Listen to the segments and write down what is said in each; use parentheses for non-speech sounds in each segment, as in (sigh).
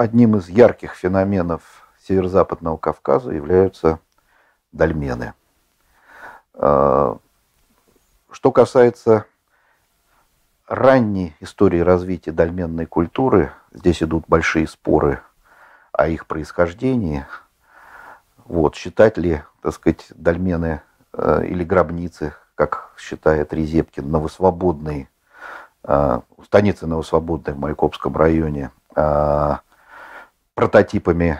одним из ярких феноменов северо-западного Кавказа являются дольмены. Э, что касается ранней истории развития дольменной культуры, здесь идут большие споры о их происхождении. Вот, считать ли, так сказать, дольмены э, или гробницы, как считает Резепкин, новосвободные, э, станицы новосвободной в Майкопском районе, э, прототипами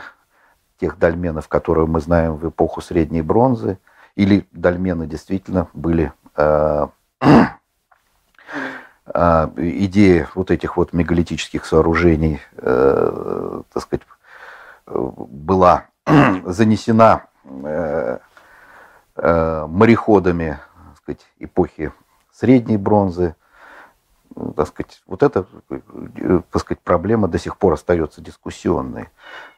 тех дольменов, которые мы знаем в эпоху Средней бронзы, или дольмены действительно были э, (clears throat) э, идея вот этих вот мегалитических сооружений, э, так сказать, была (clears throat) занесена э, э, мореходами так сказать, эпохи Средней бронзы, так сказать, вот эта так сказать, проблема до сих пор остается дискуссионной.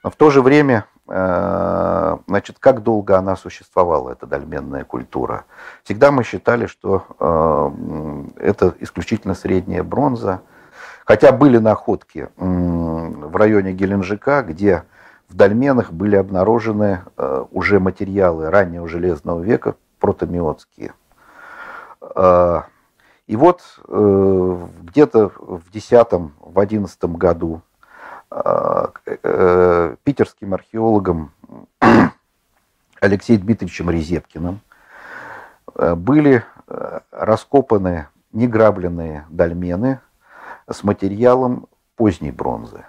Но в то же время, э, значит, как долго она существовала, эта дольменная культура? Всегда мы считали, что это исключительно средняя бронза, хотя были находки в районе Геленджика, где в дольменах были обнаружены э, уже материалы раннего железного века, протомиотские. Э, и вот э, где-то в 10-11 году питерским археологом (clears throat) Алексеем Дмитриевичем Резепкиным были раскопаны неграбленные дольмены с материалом поздней бронзы.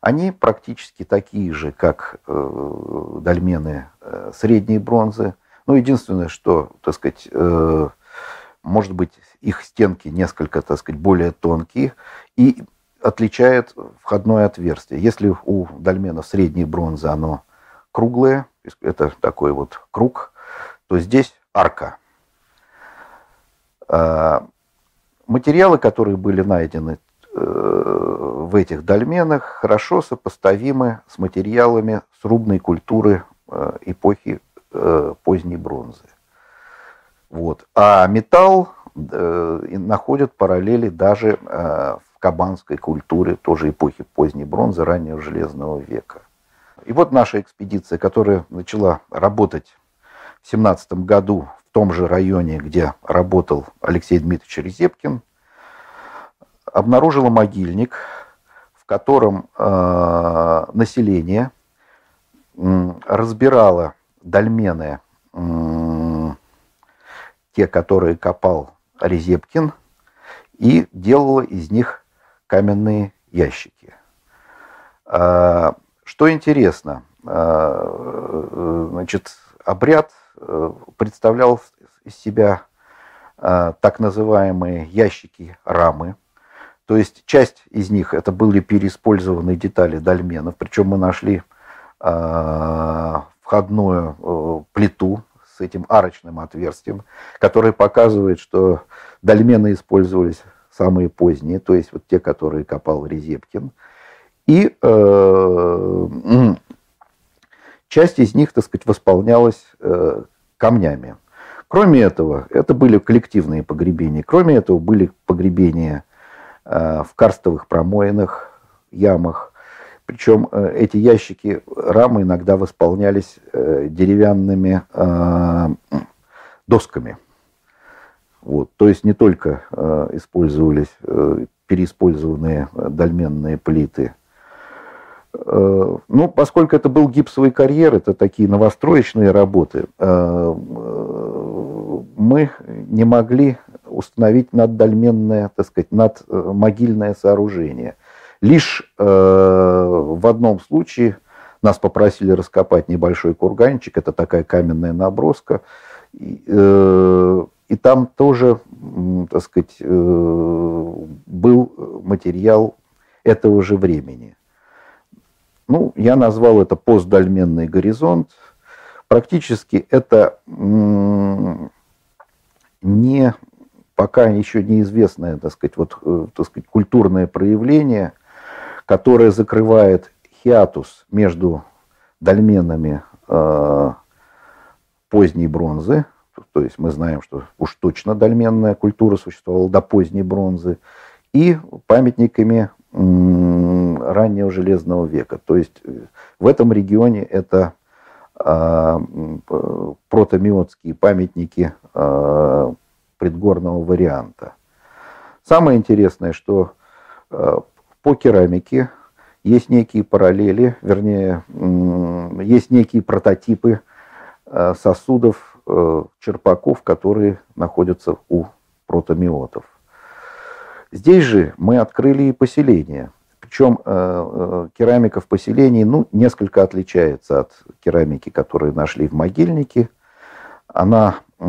Они практически такие же, как э, дольмены э, средней бронзы. Ну, единственное, что, так сказать, э, может быть, их стенки несколько, так сказать, более тонкие и отличает входное отверстие. Если у дольмена средней бронзы оно круглое, это такой вот круг, то здесь арка. А, материалы, которые были найдены в этих дольменах хорошо сопоставимы с материалами срубной культуры э, эпохи э, поздней бронзы. Вот. А металл э, находят параллели даже в кабанской культуре, тоже эпохи поздней бронзы, раннего железного века. И вот наша экспедиция, которая начала работать в 17 году в том же районе, где работал Алексей Дмитриевич Резепкин, обнаружила могильник, в котором э, население э, разбирало дольмены, э, те, которые копал Резепкин, и делало из них каменные ящики. Э, что интересно, э, значит, обряд э, представлял из себя э, так называемые ящики рамы, то есть часть из них это были переиспользованные детали дольменов, причем мы нашли входную э, плиту этим арочным отверстием, которое показывает, что дольмены использовались самые поздние, то есть вот те, которые копал Резепкин. И э, часть из них, так сказать, восполнялась э, камнями. Кроме этого, это были коллективные погребения. Кроме этого, были погребения Э, в карстовых промоинах, ямах. Причем э, эти ящики, рамы иногда восполнялись э, деревянными досками. Вот. То есть не только использовались переиспользованные дольменные плиты. Ну, поскольку это был гипсовый карьер, это такие новостроечные работы, мы не могли установить наддольменное, так сказать, над э, могильное сооружение. Лишь э, в одном случае нас попросили раскопать небольшой курганчик, это такая каменная наброска, и, э, и там тоже, так сказать, э, был материал этого же времени. Ну, я назвал это постдольменный горизонт. Практически это не пока еще неизвестное, так сказать, вот, э, так сказать, культурное проявление, которое закрывает хиатус между дольменами э, поздней бронзы, то есть мы знаем, что уж точно дольменная культура существовала до поздней бронзы, и памятниками раннего железного века. То есть в этом регионе это а, протомиотские памятники предгорного варианта. Самое интересное, что по керамике есть некие параллели, вернее, есть некие прототипы сосудов, черпаков, которые находятся у протомиотов. Здесь же мы открыли и поселение – причем э, э, керамика в поселении ну, несколько отличается от керамики, которую нашли в могильнике. Она э,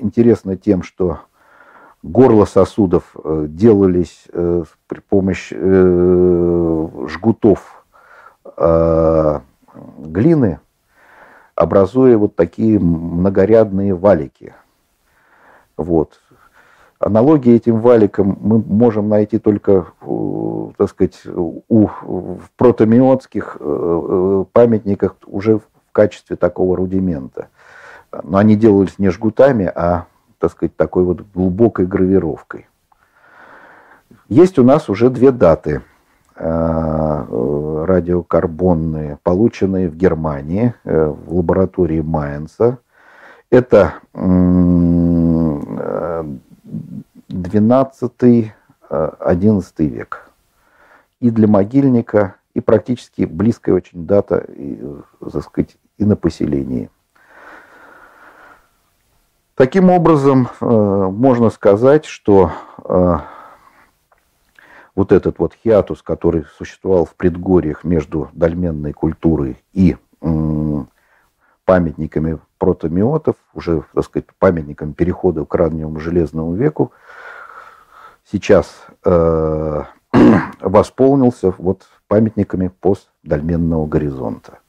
интересна тем, что горла сосудов делались при помощи жгутов глины, образуя вот такие многорядные валики. Вот. Аналогии этим валикам мы можем найти только, э, так сказать, у, в протомиотских э, э, памятниках уже в качестве такого рудимента. Но они делались не жгутами, а, так сказать, такой вот глубокой гравировкой. Есть у нас уже две даты радиокарбонные, полученные в Германии, в лаборатории Майнца. Это 12-11 э, век. И для могильника, и практически близкая очень дата, и, так сказать, и на поселении. Таким образом, э, можно сказать, что э, вот этот вот хиатус, который существовал в предгорьях между дольменной культурой и памятниками протомиотов, уже, так сказать, памятниками перехода к раннему железному веку, сейчас э, (clears throat) восполнился вот памятниками постдольменного горизонта.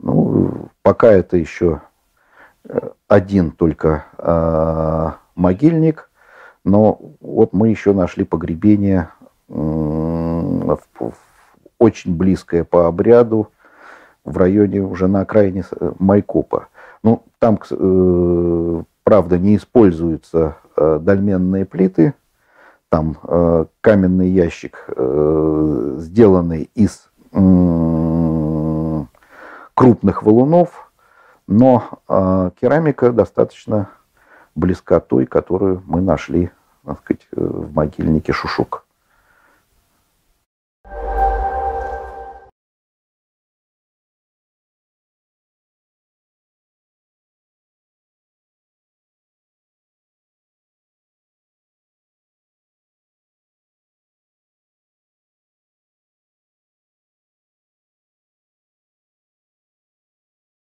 Ну, пока это еще один только э, могильник, но вот мы еще нашли погребение э, в, в, очень близкое по обряду в районе уже на окраине э, Майкопа. Ну, там, э, правда, не используются э, дольменные плиты, там каменный ящик, сделанный из крупных валунов, но керамика достаточно близка той, которую мы нашли так сказать, в могильнике Шушук.